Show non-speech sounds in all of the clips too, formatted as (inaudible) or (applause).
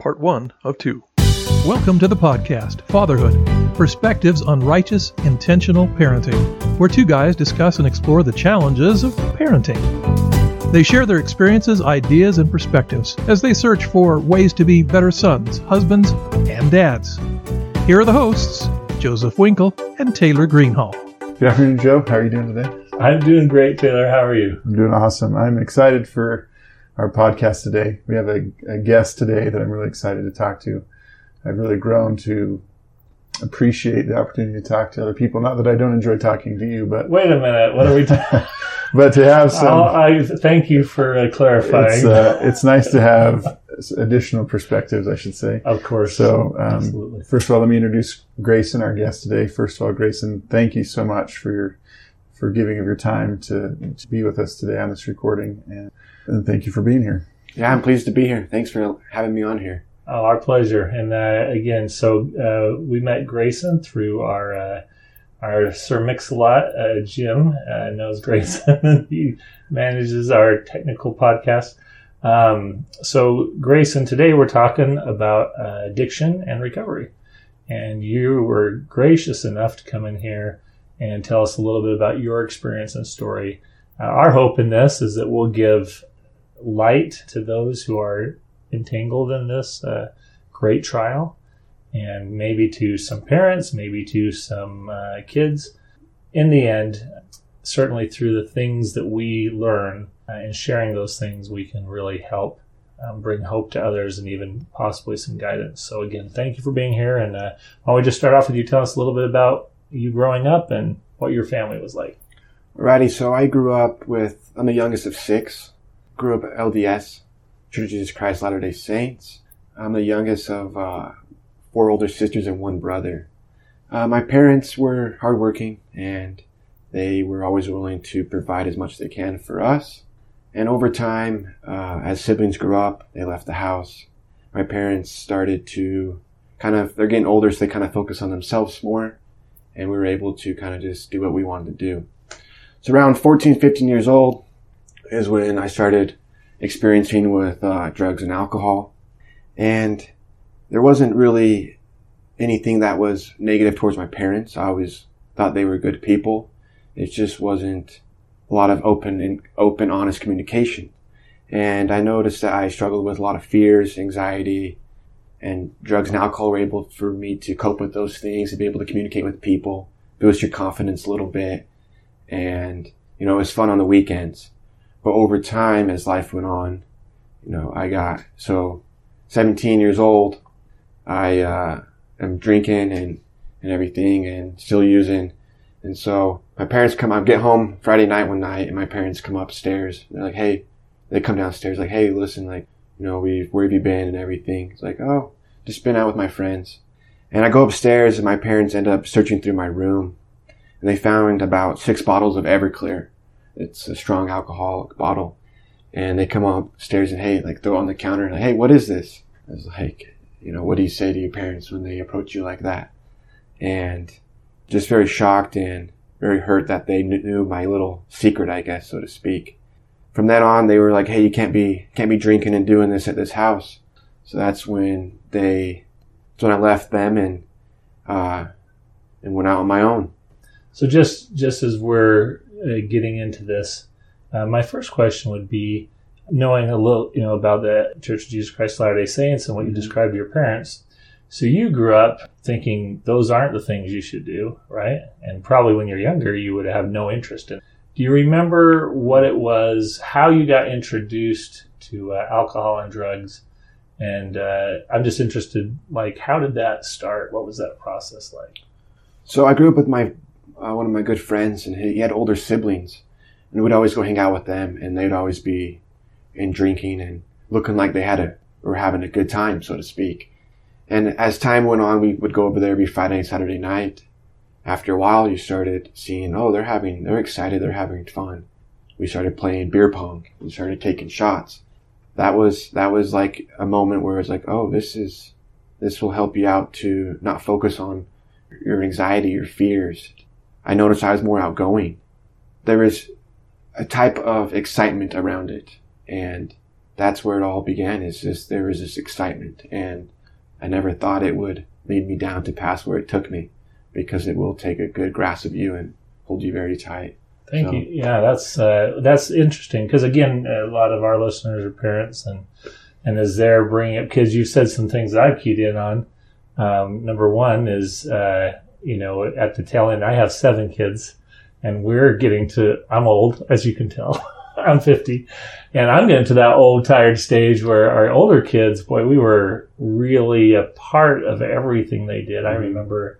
part one of two. Welcome to the podcast, Fatherhood Perspectives on Righteous, Intentional Parenting, where two guys discuss and explore the challenges of parenting. They share their experiences, ideas, and perspectives as they search for ways to be better sons, husbands, and dads. Here are the hosts, Joseph Winkle and Taylor Greenhall. Good afternoon, Joe. How are you doing today? I'm doing great, Taylor. How are you? I'm doing awesome. I'm excited for our podcast today. We have a, a guest today that I'm really excited to talk to. I've really grown to appreciate the opportunity to talk to other people. Not that I don't enjoy talking to you, but Wait a minute. What are we talking? (laughs) (laughs) but to have some. I thank you for uh, clarifying. it's, uh, it's nice to have additional perspectives, I should say. of course. So, um, Absolutely. first of all, let me introduce Grayson, our guest today. First of all, Grayson, thank you so much for your for giving of your time to, to be with us today on this recording, and, and thank you for being here. Yeah, I'm pleased to be here. Thanks for having me on here. Oh, our pleasure. And uh, again, so uh, we met Grayson through our uh, our Sir Mix-a-Lot. Uh, Jim uh, knows Grayson. (laughs) he manages our technical podcast. Um, so, Grayson, today we're talking about uh, addiction and recovery. And you were gracious enough to come in here and tell us a little bit about your experience and story. Uh, our hope in this is that we'll give light to those who are entangled in this uh, great trial, and maybe to some parents, maybe to some uh, kids. In the end, certainly through the things that we learn uh, and sharing those things, we can really help um, bring hope to others and even possibly some guidance. So, again, thank you for being here. And uh, why don't we just start off with you tell us a little bit about you growing up and what your family was like? Alrighty, so I grew up with, I'm the youngest of six. Grew up at LDS, Church of Jesus Christ Latter day Saints. I'm the youngest of uh, four older sisters and one brother. Uh, my parents were hardworking and they were always willing to provide as much as they can for us. And over time, uh, as siblings grew up, they left the house. My parents started to kind of, they're getting older, so they kind of focus on themselves more. And we were able to kind of just do what we wanted to do. So around 14, 15 years old is when I started experiencing with uh, drugs and alcohol. And there wasn't really anything that was negative towards my parents. I always thought they were good people. It just wasn't a lot of open and open, honest communication. And I noticed that I struggled with a lot of fears, anxiety, and drugs and alcohol were able for me to cope with those things, and be able to communicate with people, boost your confidence a little bit. And, you know, it was fun on the weekends. But over time, as life went on, you know, I got, so 17 years old, I, uh, am drinking and, and everything and still using. And so my parents come, I get home Friday night one night and my parents come upstairs. They're like, Hey, they come downstairs like, Hey, listen, like, you know, we, where have you been and everything? It's like, Oh, just been out with my friends. And I go upstairs and my parents end up searching through my room and they found about six bottles of Everclear. It's a strong alcoholic bottle. And they come upstairs and hey, like throw it on the counter and like, Hey, what is this? I was like, you know, what do you say to your parents when they approach you like that? And just very shocked and very hurt that they knew my little secret, I guess, so to speak. From then on, they were like, "Hey, you can't be can't be drinking and doing this at this house." So that's when they, that's when I left them and uh, and went out on my own. So just just as we're uh, getting into this, uh, my first question would be, knowing a little, you know, about the Church of Jesus Christ Latter Day Saints and what you described to your parents. So you grew up thinking those aren't the things you should do, right? And probably when you're younger, you would have no interest in. Do you remember what it was, how you got introduced to uh, alcohol and drugs? And uh, I'm just interested, like, how did that start? What was that process like? So I grew up with my uh, one of my good friends, and he had older siblings, and we'd always go hang out with them, and they'd always be in drinking and looking like they had a were having a good time, so to speak. And as time went on, we would go over there every Friday and Saturday night. After a while, you started seeing, oh, they're having, they're excited, they're having fun. We started playing beer pong. We started taking shots. That was, that was like a moment where it's like, oh, this is, this will help you out to not focus on your anxiety, your fears. I noticed I was more outgoing. There is a type of excitement around it. And that's where it all began. Is just there was this excitement, and I never thought it would lead me down to pass where it took me, because it will take a good grasp of you and hold you very tight. Thank So- you. Yeah, that's uh, that's interesting because again, a lot of our listeners are parents, and and as they're bringing up kids, you said some things that I've keyed in on. Um, number one is uh, you know at the tail end, I have seven kids, and we're getting to. I'm old, as you can tell. (laughs) I'm 50, and I'm getting to that old tired stage where our older kids, boy, we were really a part of everything they did. I Mhm. remember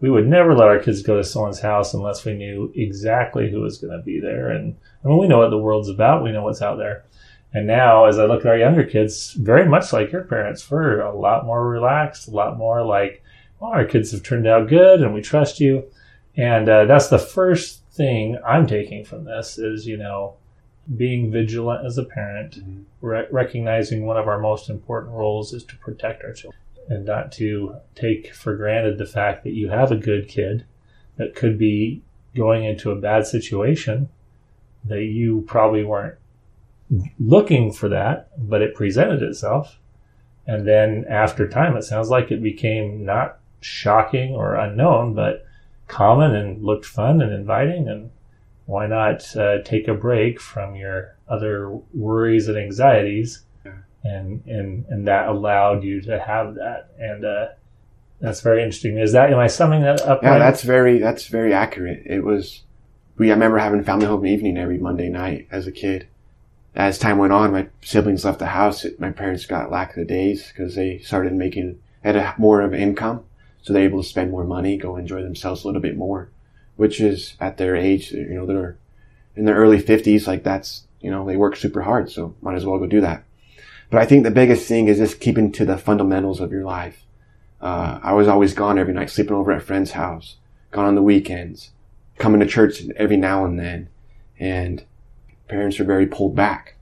we would never let our kids go to someone's house unless we knew exactly who was going to be there. And I mean, we know what the world's about. We know what's out there. And now, as I look at our younger kids, very much like your parents, we're a lot more relaxed, a lot more like, well, our kids have turned out good and we trust you. And uh, that's the first thing I'm taking from this is, you know, being vigilant as a parent, Mhm. re- recognizing one of our most important roles is to protect our children and not to take for granted the fact that you have a good kid that could be going into a bad situation that you probably weren't looking for that, but it presented itself. And then after time, it sounds like it became not shocking or unknown, but common and looked fun and inviting. And why not uh, take a break from your other worries and anxieties? And, and, and that allowed you to have that. And, uh, that's very interesting. Is that, am I summing that up? Yeah, right? that's very that's very accurate. It was we I remember having family home evening every Monday night as a kid. As time went on, my siblings left the house. It, my parents got lack of days because they started making had a, more of an income, so they're able to spend more money, go enjoy themselves a little bit more, which is at their age, you know, they're in their early fifties. Like that's you know they work super hard, so might as well go do that. But I think the biggest thing is just keeping to the fundamentals of your life. Uh, I was always gone every night, sleeping over at friends' house, gone on the weekends, coming to church every now and then. And parents were very pulled back.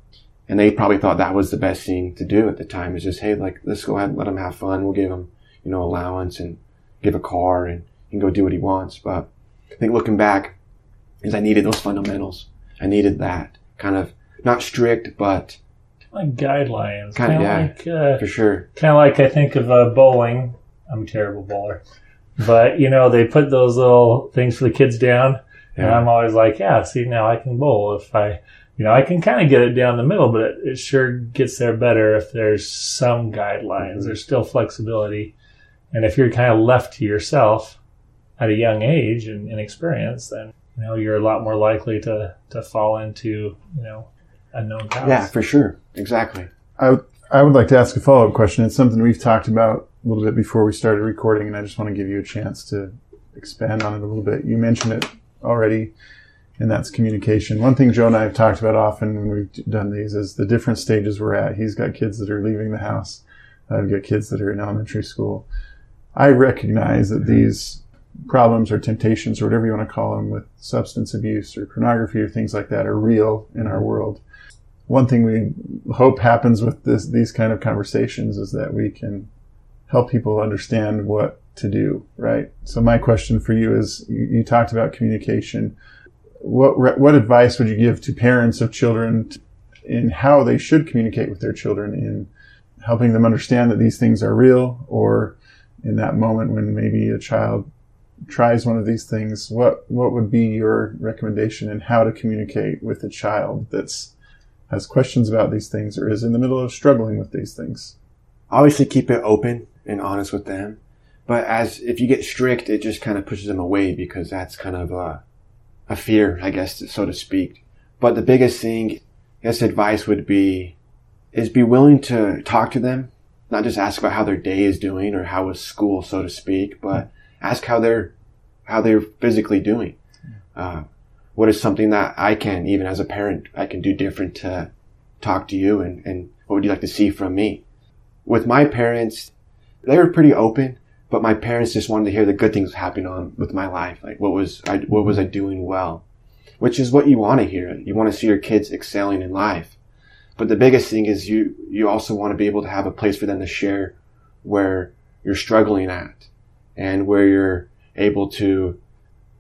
And they probably thought that was the best thing to do at the time is just, hey, like, let's go ahead and let him have fun. We'll give him, you know, allowance and give a car and he can go do what he wants. But I think looking back is I needed those fundamentals. I needed that kind of not strict, but like guidelines. Kinda, yeah. like, uh, for sure. kind of like I think of uh, bowling. I'm a terrible bowler, but you know they put those little things for the kids down, and I'm always like, yeah, see now I can bowl if I, you know, I can kind of get it down the middle, but it, it sure gets there better if there's some guidelines. Mhm. There's still flexibility, and if you're kind of left to yourself at a young age and, and experience, then you know you're a lot more likely to to fall into you know unknown paths. Yeah, for sure. Exactly. I, I would like to ask a follow up question. It's something we've talked about a little bit before we started recording, and I just want to give you a chance to expand on it a little bit. You mentioned it already, and that's communication. One thing Joe and I have talked about often when we've done these is the different stages we're at. He's got kids that are leaving the house. I've got kids that are in elementary school. I recognize that these problems or temptations or whatever you want to call them with substance abuse or pornography or things like that are real in our world one thing we hope happens with this these kind of conversations is that we can help people understand what to do right? So my question for you is you, you talked about communication. What what advice would you give to parents of children in how they should communicate with their children in helping them understand that these things are real or in that moment when maybe a child tries one of these things? What what would be your recommendation in how to communicate with a child that's has questions about these things or is in the middle of struggling with these things. obviously keep it open and honest with them. But as if you get strict, it just kind of pushes them away because that's kind of a, a fear, I guess, so to speak. But the biggest thing, I guess, advice would be is be willing to talk to them, not just ask about how their day is doing or how was school, so to speak, but ask how they're how they're physically doing. Uh, what is something that I can, even as a parent, I can do different to talk to you, and, and what would you like to see from me? with my parents, they were pretty open, but my parents just wanted to hear the good things happening on with my life. Like what was I, what was I doing well? Which is what you want to hear. You want to see your kids excelling in life. But the biggest thing is you, you also want to be able to have a place for them to share where you're struggling at and where you're able to,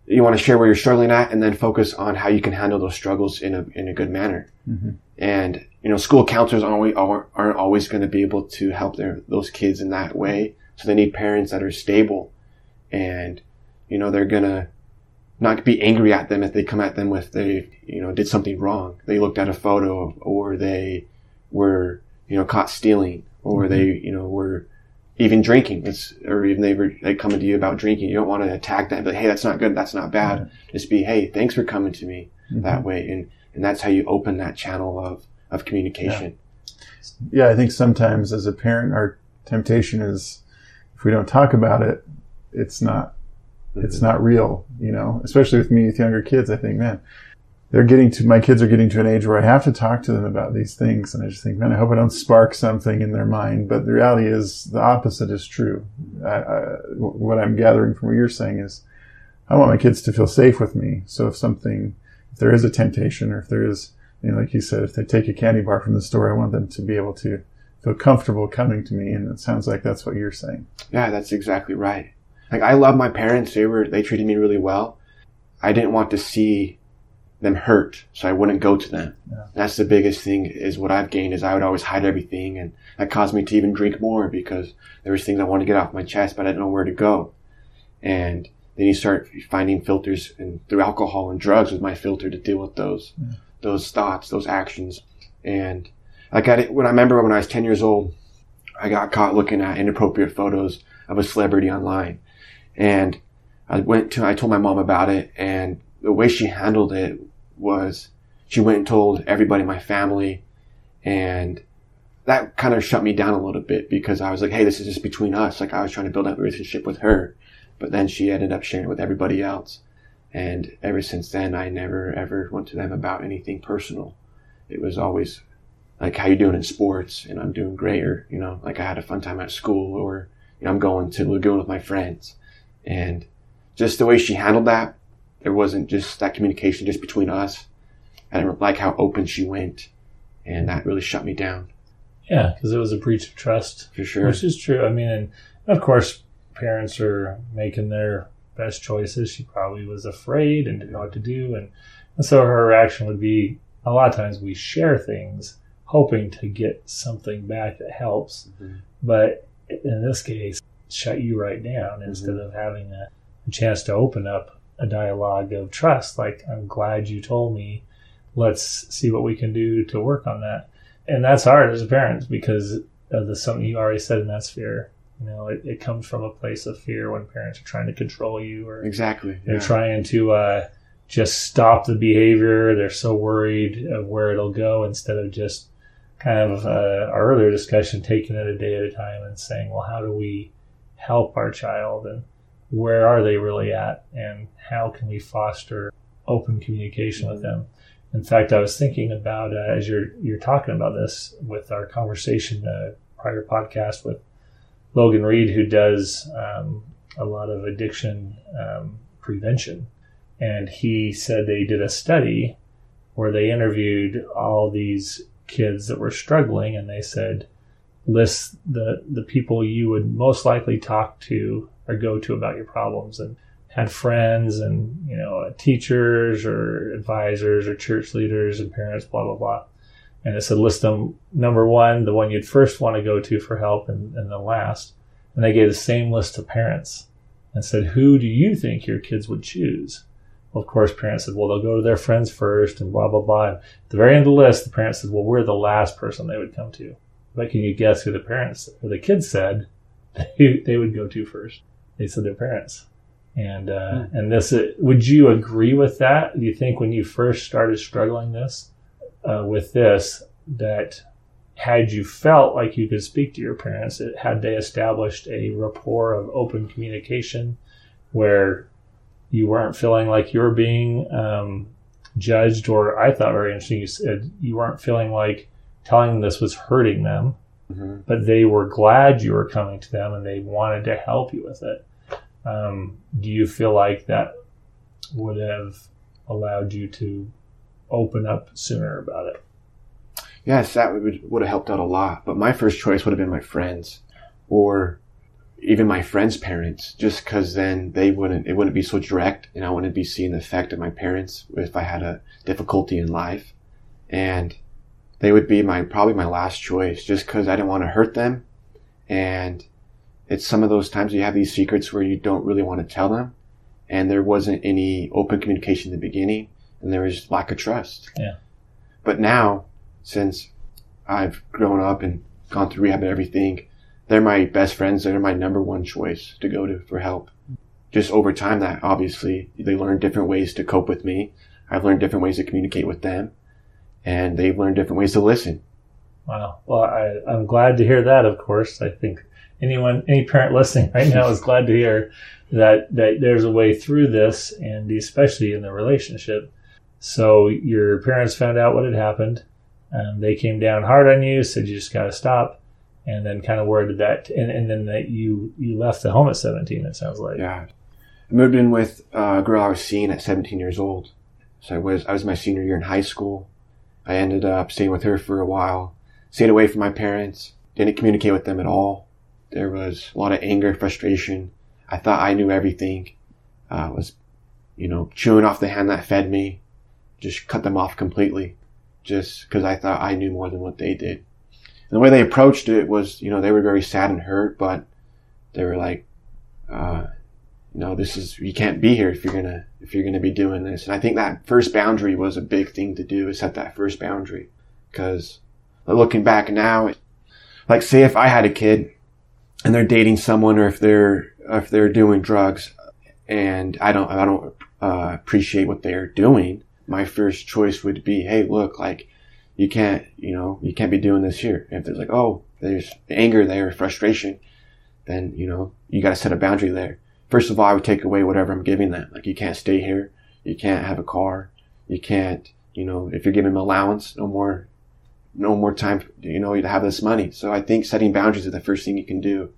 you want to share where you're struggling at and then focus on how you can handle those struggles in a, in a good manner. Mhm. And, you know, school counselors aren't always, aren't always going to be able to help their, those kids in that way. So they need parents that are stable and, you know, they're going to not be angry at them if they come at them with they, you know, did something wrong. They looked at a photo or they were, you know, caught stealing or they, you know, were even drinking. It's, or even they were, they coming to you about drinking. You don't want to attack them, but hey, that's not good. That's not bad. Right. Just be, hey, thanks for coming to me Mhm. that way. And, and that's how you open that channel of, of communication. yeah, I think sometimes as a parent, our temptation is if we don't talk about it, it's not it's not real, you know. Especially with me with younger kids, I think, man, they're getting to my kids are getting to an age where I have to talk to them about these things, and I just think, man, I hope I don't spark something in their mind. But the reality is, the opposite is true. I, I, what I'm gathering from what you're saying is, I want my kids to feel safe with me. So if something, if there is a temptation, or if there is, you know, like you said, if they take a candy bar from the store, I want them to be able to feel comfortable coming to me. And it sounds like that's what you're saying. Yeah, that's exactly right. Like I love my parents. They were, they treated me really well. I didn't want to see them hurt, so I wouldn't go to them. Yeah. That's the biggest thing is what I've gained is I would always hide everything and that caused me to even drink more because there was things I wanted to get off my chest, but I didn't know where to go. And then you start finding filters and through alcohol and drugs was my filter to deal with those, Yeah. those thoughts, those actions. And like I, when I remember when I was 10 years old, I got caught looking at inappropriate photos of a celebrity online. And I went to, I told my mom about it and the way she handled it was she went and told everybody my family and that kind of shut me down a little bit because I was like, Hey, this is just between us. Like I was trying to build a relationship with her, but then she ended up sharing it with everybody else. And ever since then, I never ever went to them about anything personal. It was always like, how you doing in sports? And I'm doing great. Or, you know, like I had a fun time at school or, you know, I'm going to Lagoon with my friends. And just the way she handled that, there wasn't just that communication just between us. I didn't like how open she went. And that really shut me down Yeah, because it was a breach of trust, for sure. which is true. I mean, and of course, parents are making their best choices. She probably was afraid and didn't know what to do, and, and so her reaction would be a lot of times we share things hoping to get something back that helps, Mhm. but in this case, shut you right down instead of having a, a chance to open up a dialogue of trust. Like, I'm glad you told me. Let's see what we can do to work on that. And that's hard as parents because of the something you already said in that sphere. You know, it, it comes from a place of fear when parents are trying to control you or Exactly. they're yeah. trying to uh, just stop the behavior. They're so worried of where it'll go instead of just kind of uh, our earlier discussion, taking it a day at a time and saying, well, how do we help our child and where are they really at and how can we foster open communication with them? In fact, I was thinking about uh, as you're you're talking about this with our conversation uh, prior podcast with Logan Reed, who does um, a lot of addiction um, prevention, and he said they did a study where they interviewed all these kids that were struggling, and they said list the the people you would most likely talk to or go to about your problems, and had friends and you know uh, teachers or advisors or church leaders and parents, blah blah blah. And it said list them number one, the one you'd first want to go to for help, and, and the last. And they gave the same list to parents and said, Who do you think your kids would choose? Well, of course, parents said, Well, they'll go to their friends first and blah, blah, blah. And at the very end of the list, the parents said, Well, we're the last person they would come to. But can you guess who the parents or the kids said they, (laughs) they would go to first? They said their parents. And uh, and this uh, would you agree with that? Do you think when you first started struggling this uh, with this that had you felt like you could speak to your parents, it, had they established a rapport of open communication where you weren't feeling like you were being um, judged, or I thought very interesting, you said you weren't feeling like telling them this was hurting them, Mhm. but they were glad you were coming to them and they wanted to help you with it. Um, do you feel like that would have allowed you to open up sooner about it? Yes, that would would have helped out a lot. But my first choice would have been my friends, or even my friends' parents, just because then they wouldn't it wouldn't be so direct, and I wouldn't be seeing the effect of my parents if I had a difficulty in life. And they would be my probably my last choice just because I didn't want to hurt them. And it's some of those times you have these secrets where you don't really want to tell them. And there wasn't any open communication in the beginning and there was lack of trust. Yeah. But now, since I've grown up and gone through rehab and everything, they're my best friends. They're my number one choice to go to for help. Just over time that obviously they learn different ways to cope with me. I've learned different ways to communicate with them and they've learned different ways to listen. Wow. Well, I, I'm glad to hear that. Of course, I think anyone, any parent listening right now is glad to hear that that there's a way through this, and especially in the relationship. So your parents found out what had happened. and they came down hard on you, said you just got to stop, and then kind of where did that? And, and then that you you left the home at 17. It sounds like. Yeah. I moved in with a girl I was seeing at 17 years old. So I was I was my senior year in high school. I ended up staying with her for a while. Stayed away from my parents. Didn't communicate with them at all. There was a lot of anger, frustration. I thought I knew everything. Uh, was, you know, chewing off the hand that fed me. Just cut them off completely. Just because I thought I knew more than what they did. And the way they approached it was, you know, they were very sad and hurt, but they were like, uh, know, this is, you can't be here if you're gonna, if you're gonna be doing this. And I think that first boundary was a big thing to do, is set that first boundary. Cause looking back now, like say if I had a kid and they're dating someone or if they're, if they're doing drugs and I don't, I don't, uh, appreciate what they're doing, my first choice would be, Hey, look, like, you can't, you know, you can't be doing this here. And If there's like, oh, there's anger there, frustration, then, you know, you got to set a boundary there. First of all, I would take away whatever I'm giving them. Like, you can't stay here. You can't have a car. You can't, you know, if you're giving them allowance, no more, no more time, you know, to have this money. So I think setting boundaries is the first thing you can do.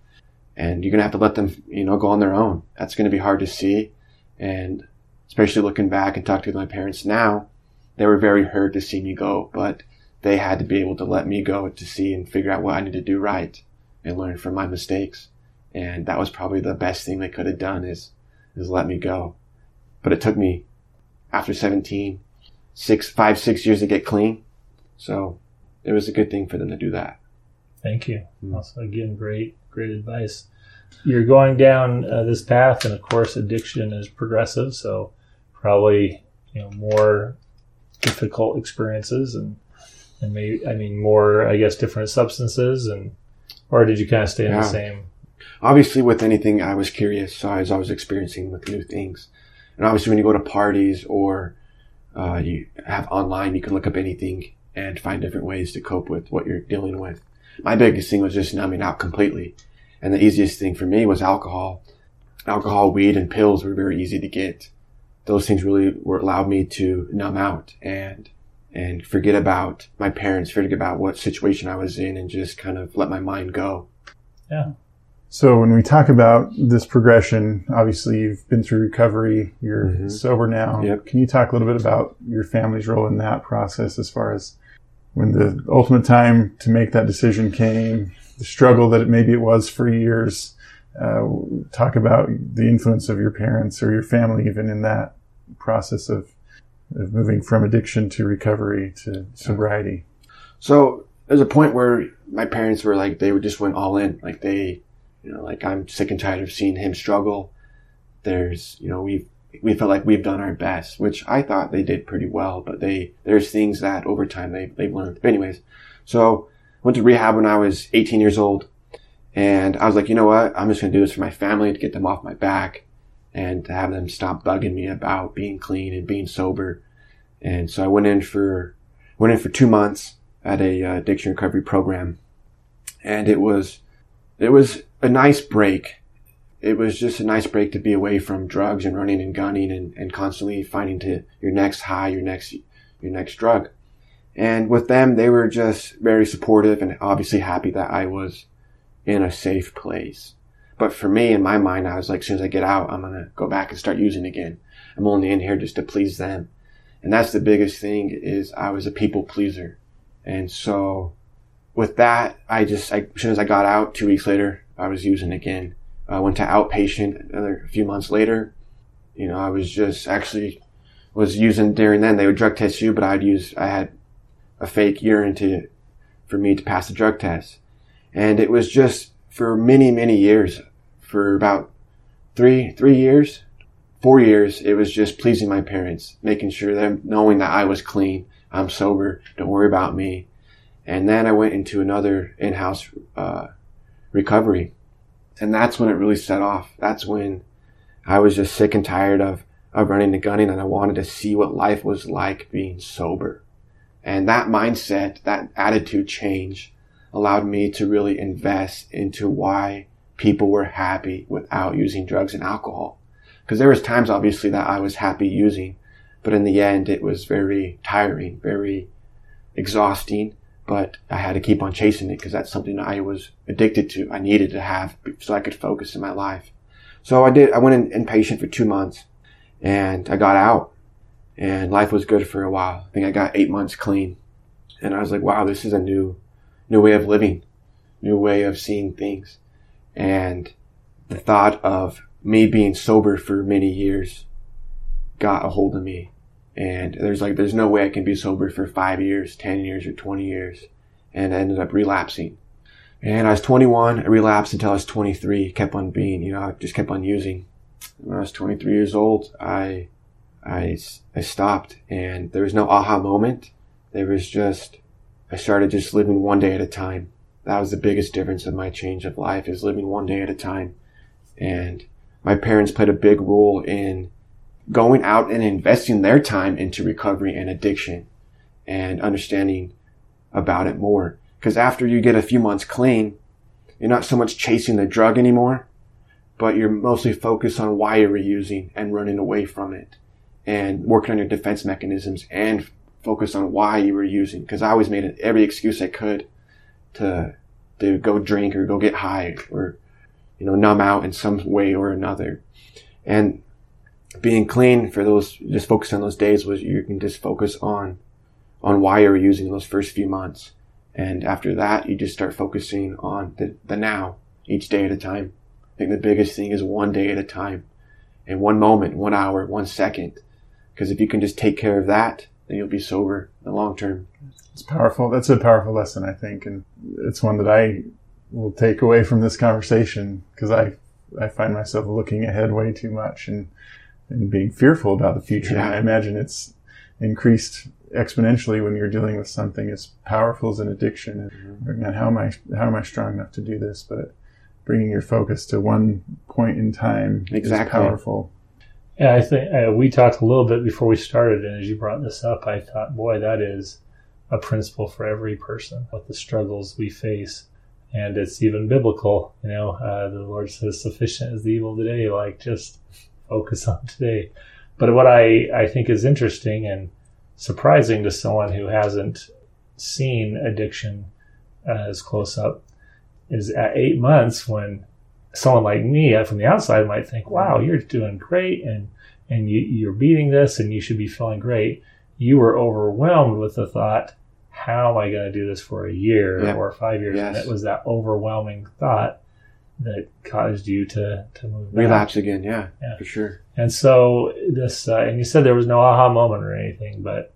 And you're going to have to let them, you know, go on their own. That's going to be hard to see. And especially looking back and talking to my parents now, they were very hurt to see me go, but they had to be able to let me go to see and figure out what I need to do right and learn from my mistakes. And that was probably the best thing they could have done is, is let me go. But it took me after 17, six, five, six years to get clean. So it was a good thing for them to do that. Thank you. Mm. Also, again, great, great advice. You're going down uh, this path, and of course, addiction is progressive. So probably, you know, more difficult experiences and and maybe I mean more I guess different substances and or did you kind of stay in yeah. the same? Obviously, with anything, I was curious, so I was always experiencing with new things. And obviously, when you go to parties or uh, you have online, you can look up anything and find different ways to cope with what you're dealing with. My biggest thing was just numbing out completely, and the easiest thing for me was alcohol. Alcohol, weed, and pills were very easy to get. Those things really were allowed me to numb out and and forget about my parents, forget about what situation I was in and just kind of let my mind go. Yeah. So when we talk about this progression, obviously you've been through recovery, you're mm-hmm. sober now. Yep. Can you talk a little bit about your family's role in that process as far as when the ultimate time to make that decision came, the struggle that it, maybe it was for years? Uh, talk about the influence of your parents or your family even in that process of of moving from addiction to recovery to sobriety? So there's a point where my parents were like, they just went all in. Like they, you know, like I'm sick and tired of seeing him struggle. There's, you know, we've, we felt like we've done our best, which I thought they did pretty well, but they, there's things that over time they, they've learned. But anyways, so went to rehab when I was 18 years old and I was like, you know what? I'm just to do this for my family to get them off my back and to have them stop bugging me about being clean and being sober. And so I went in for, went in for two months at a uh, addiction recovery program. And it was, it was a nice break. It was just a nice break to be away from drugs and running and gunning and, and constantly finding to your next high, your next, your next drug. And with them, they were just very supportive and obviously happy that I was in a safe place. But for me, in my mind, I was like, as soon as I get out, I'm going to go back and start using again. I'm only in here just to please them. And that's the biggest thing is I was a people pleaser. And so with that, I just, I, as soon as I got out, two weeks later, I was using again. I went to outpatient another few months later. You know, I was just actually was using during then. They would drug test you, but I'd use, I had a fake urine to, for me to pass the drug test. And it was just for many, many years, for about three, three years, four years, it was just pleasing my parents, making sure them knowing that I was clean, I'm sober, don't worry about me. And then I went into another in-house, uh, recovery. And that's when it really set off. That's when I was just sick and tired of, of running and gunning and I wanted to see what life was like being sober. And that mindset, that attitude change allowed me to really invest into why people were happy without using drugs and alcohol. Because there was times obviously that I was happy using, but in the end it was very tiring, very exhausting, but I had to keep on chasing it because that's something I was addicted to. I needed to have so I could focus in my life. So I did, I went in, inpatient for two months and I got out and life was good for a while. I think I got eight months clean and I was like, wow, this is a new, new way of living, new way of seeing things. And the thought of me being sober for many years got a hold of me. And there's like, there's no way I can be sober for five years, 10 years, or 20 years. And I ended up relapsing. And I was 21, I relapsed until I was 23, kept on being, you know, I just kept on using. When I was 23 years old, I, I, I stopped and there was no aha moment. There was just, I started just living one day at a time. That was the biggest difference of my change of life is living one day at a time. And my parents played a big role in going out and investing their time into recovery and addiction and understanding about it more. Cause after you get a few months clean, you're not so much chasing the drug anymore, but you're mostly focused on why you were using and running away from it and working on your defense mechanisms and focus on why you were using. Cause I always made every excuse I could to, to go drink or go get high or, you know, numb out in some way or another. And being clean for those, just focus on those days was you can just focus on, on why you're using those first few months. And after that, you just start focusing on the, the now, each day at a time. I think the biggest thing is one day at a time and one moment, one hour, one second. Because if you can just take care of that, then you'll be sober in the long term. It's powerful. That's a powerful lesson, I think. And it's one that I will take away from this conversation because I, I find myself looking ahead way too much and, and being fearful about the future. Yeah. And I imagine it's increased exponentially when you're dealing with something as powerful as an addiction. And, and how am I, how am I strong enough to do this? But bringing your focus to one point in time Exactly. is powerful. Yeah, I think uh, we talked a little bit before we started, and as you brought this up, I thought, boy, that is a principle for every person with the struggles we face. And it's even biblical, you know. Uh, the Lord says, "Sufficient is the evil today." Like, just focus on today. But what I I think is interesting and surprising to someone who hasn't seen addiction uh, as close up is at eight months when someone like me uh, from the outside might think, wow, you're doing great and, and you, you're beating this and you should be feeling great. You were overwhelmed with the thought, how am I going to do this for a year Yeah. or five years? And it was that overwhelming thought that caused you to, to move back. Relapse again. Yeah, Yeah. for sure. And so this, uh, and you said there was no aha moment or anything, but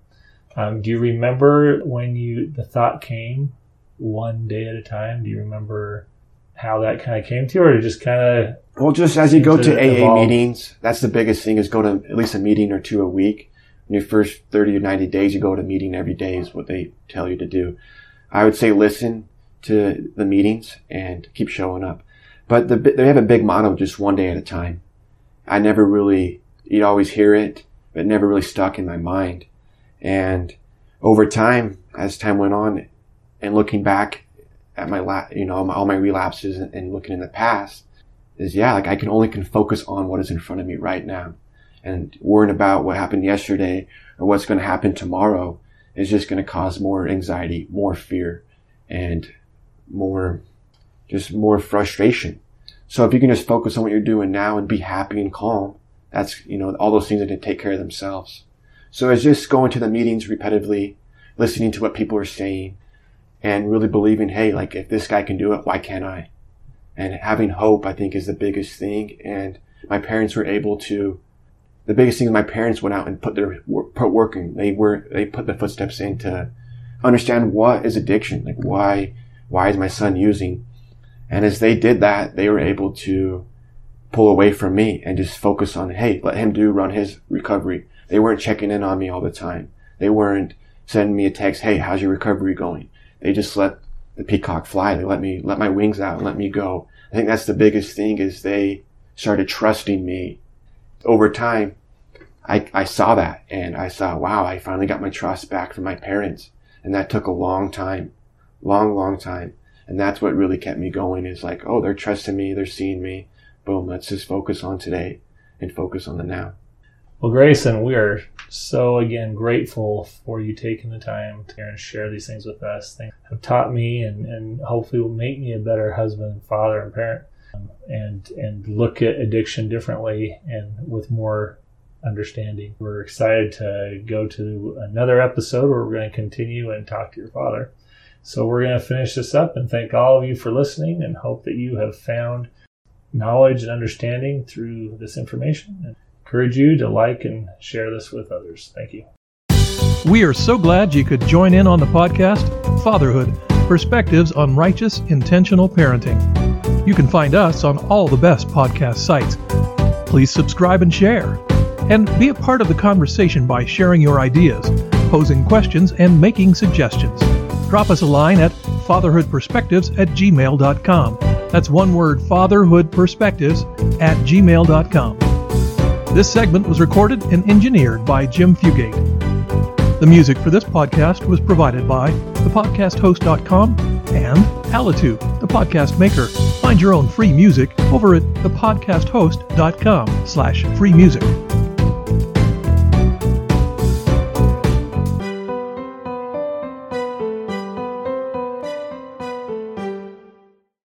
um, do you remember when you the thought came one day at a time? Do you remember how that kind of came to you, or just kind of Well, just as you go to to AA evolve. meetings, that's the biggest thing is go to at least a meeting or two a week. In your first 30 or 90 days, you go to a meeting every day is what they tell you to do. I would say listen to the meetings and keep showing up. But the, they have a big motto, just one day at a time. I never really, you'd always hear it, but it never really stuck in my mind. And over time, as time went on and looking back at my, la- you know, all my relapses and, and looking in the past, is yeah, like I can only can focus on what is in front of me right now. And worrying about what happened yesterday or what's going to happen tomorrow is just going to cause more anxiety, more fear, and more, just more frustration. So if you can just focus on what you're doing now and be happy and calm, that's, you know, all those things are going to take care of themselves. So it's just going to the meetings repetitively, listening to what people are saying and really believing, hey, like if this guy can do it, why can't I? and having hope i think is the biggest thing and my parents were able to the biggest thing is my parents went out and put their put working they were they put the footsteps in to understand what is addiction, like why why is my son using? And as they did that, they were able to pull away from me and just focus on, hey, let him do run his recovery. They weren't checking in on me all the time. They weren't sending me a text, hey, how's your recovery going? They just let the peacock fly. They let me let my wings out and let me go. I think that's the biggest thing is they started trusting me. Over time, I, I saw that and I saw, wow, I finally got my trust back from my parents. And that took a long time, long, long time. And that's what really kept me going is like, oh, they're trusting me. They're seeing me. Boom. Let's just focus on today and focus on the now. Well, Grayson, we are so again grateful for you taking the time to share these things with us. They have taught me and, and hopefully will make me a better husband, father, and parent, um, and and look at addiction differently and with more understanding. We're excited to go to another episode where we're going to continue and talk to your father. So we're going to finish this up and thank all of you for listening and hope that you have found knowledge and understanding through this information And encourage you to like and share this with others. Thank you. We are so glad you could join in on the podcast Fatherhood Perspectives on Righteous Intentional Parenting. You can find us on all the best podcast sites. Please subscribe and share. And be a part of the conversation by sharing your ideas, posing questions, and making suggestions. Drop us a line at fatherhoodperspectives at gmail.com. That's one word, fatherhoodperspectives at gmail.com. This segment was recorded and engineered by Jim Fugate. The music for this podcast was provided by thepodcasthost.com and Alitu, the podcast maker. Find your own free music over at thepodcasthost.com slash free music.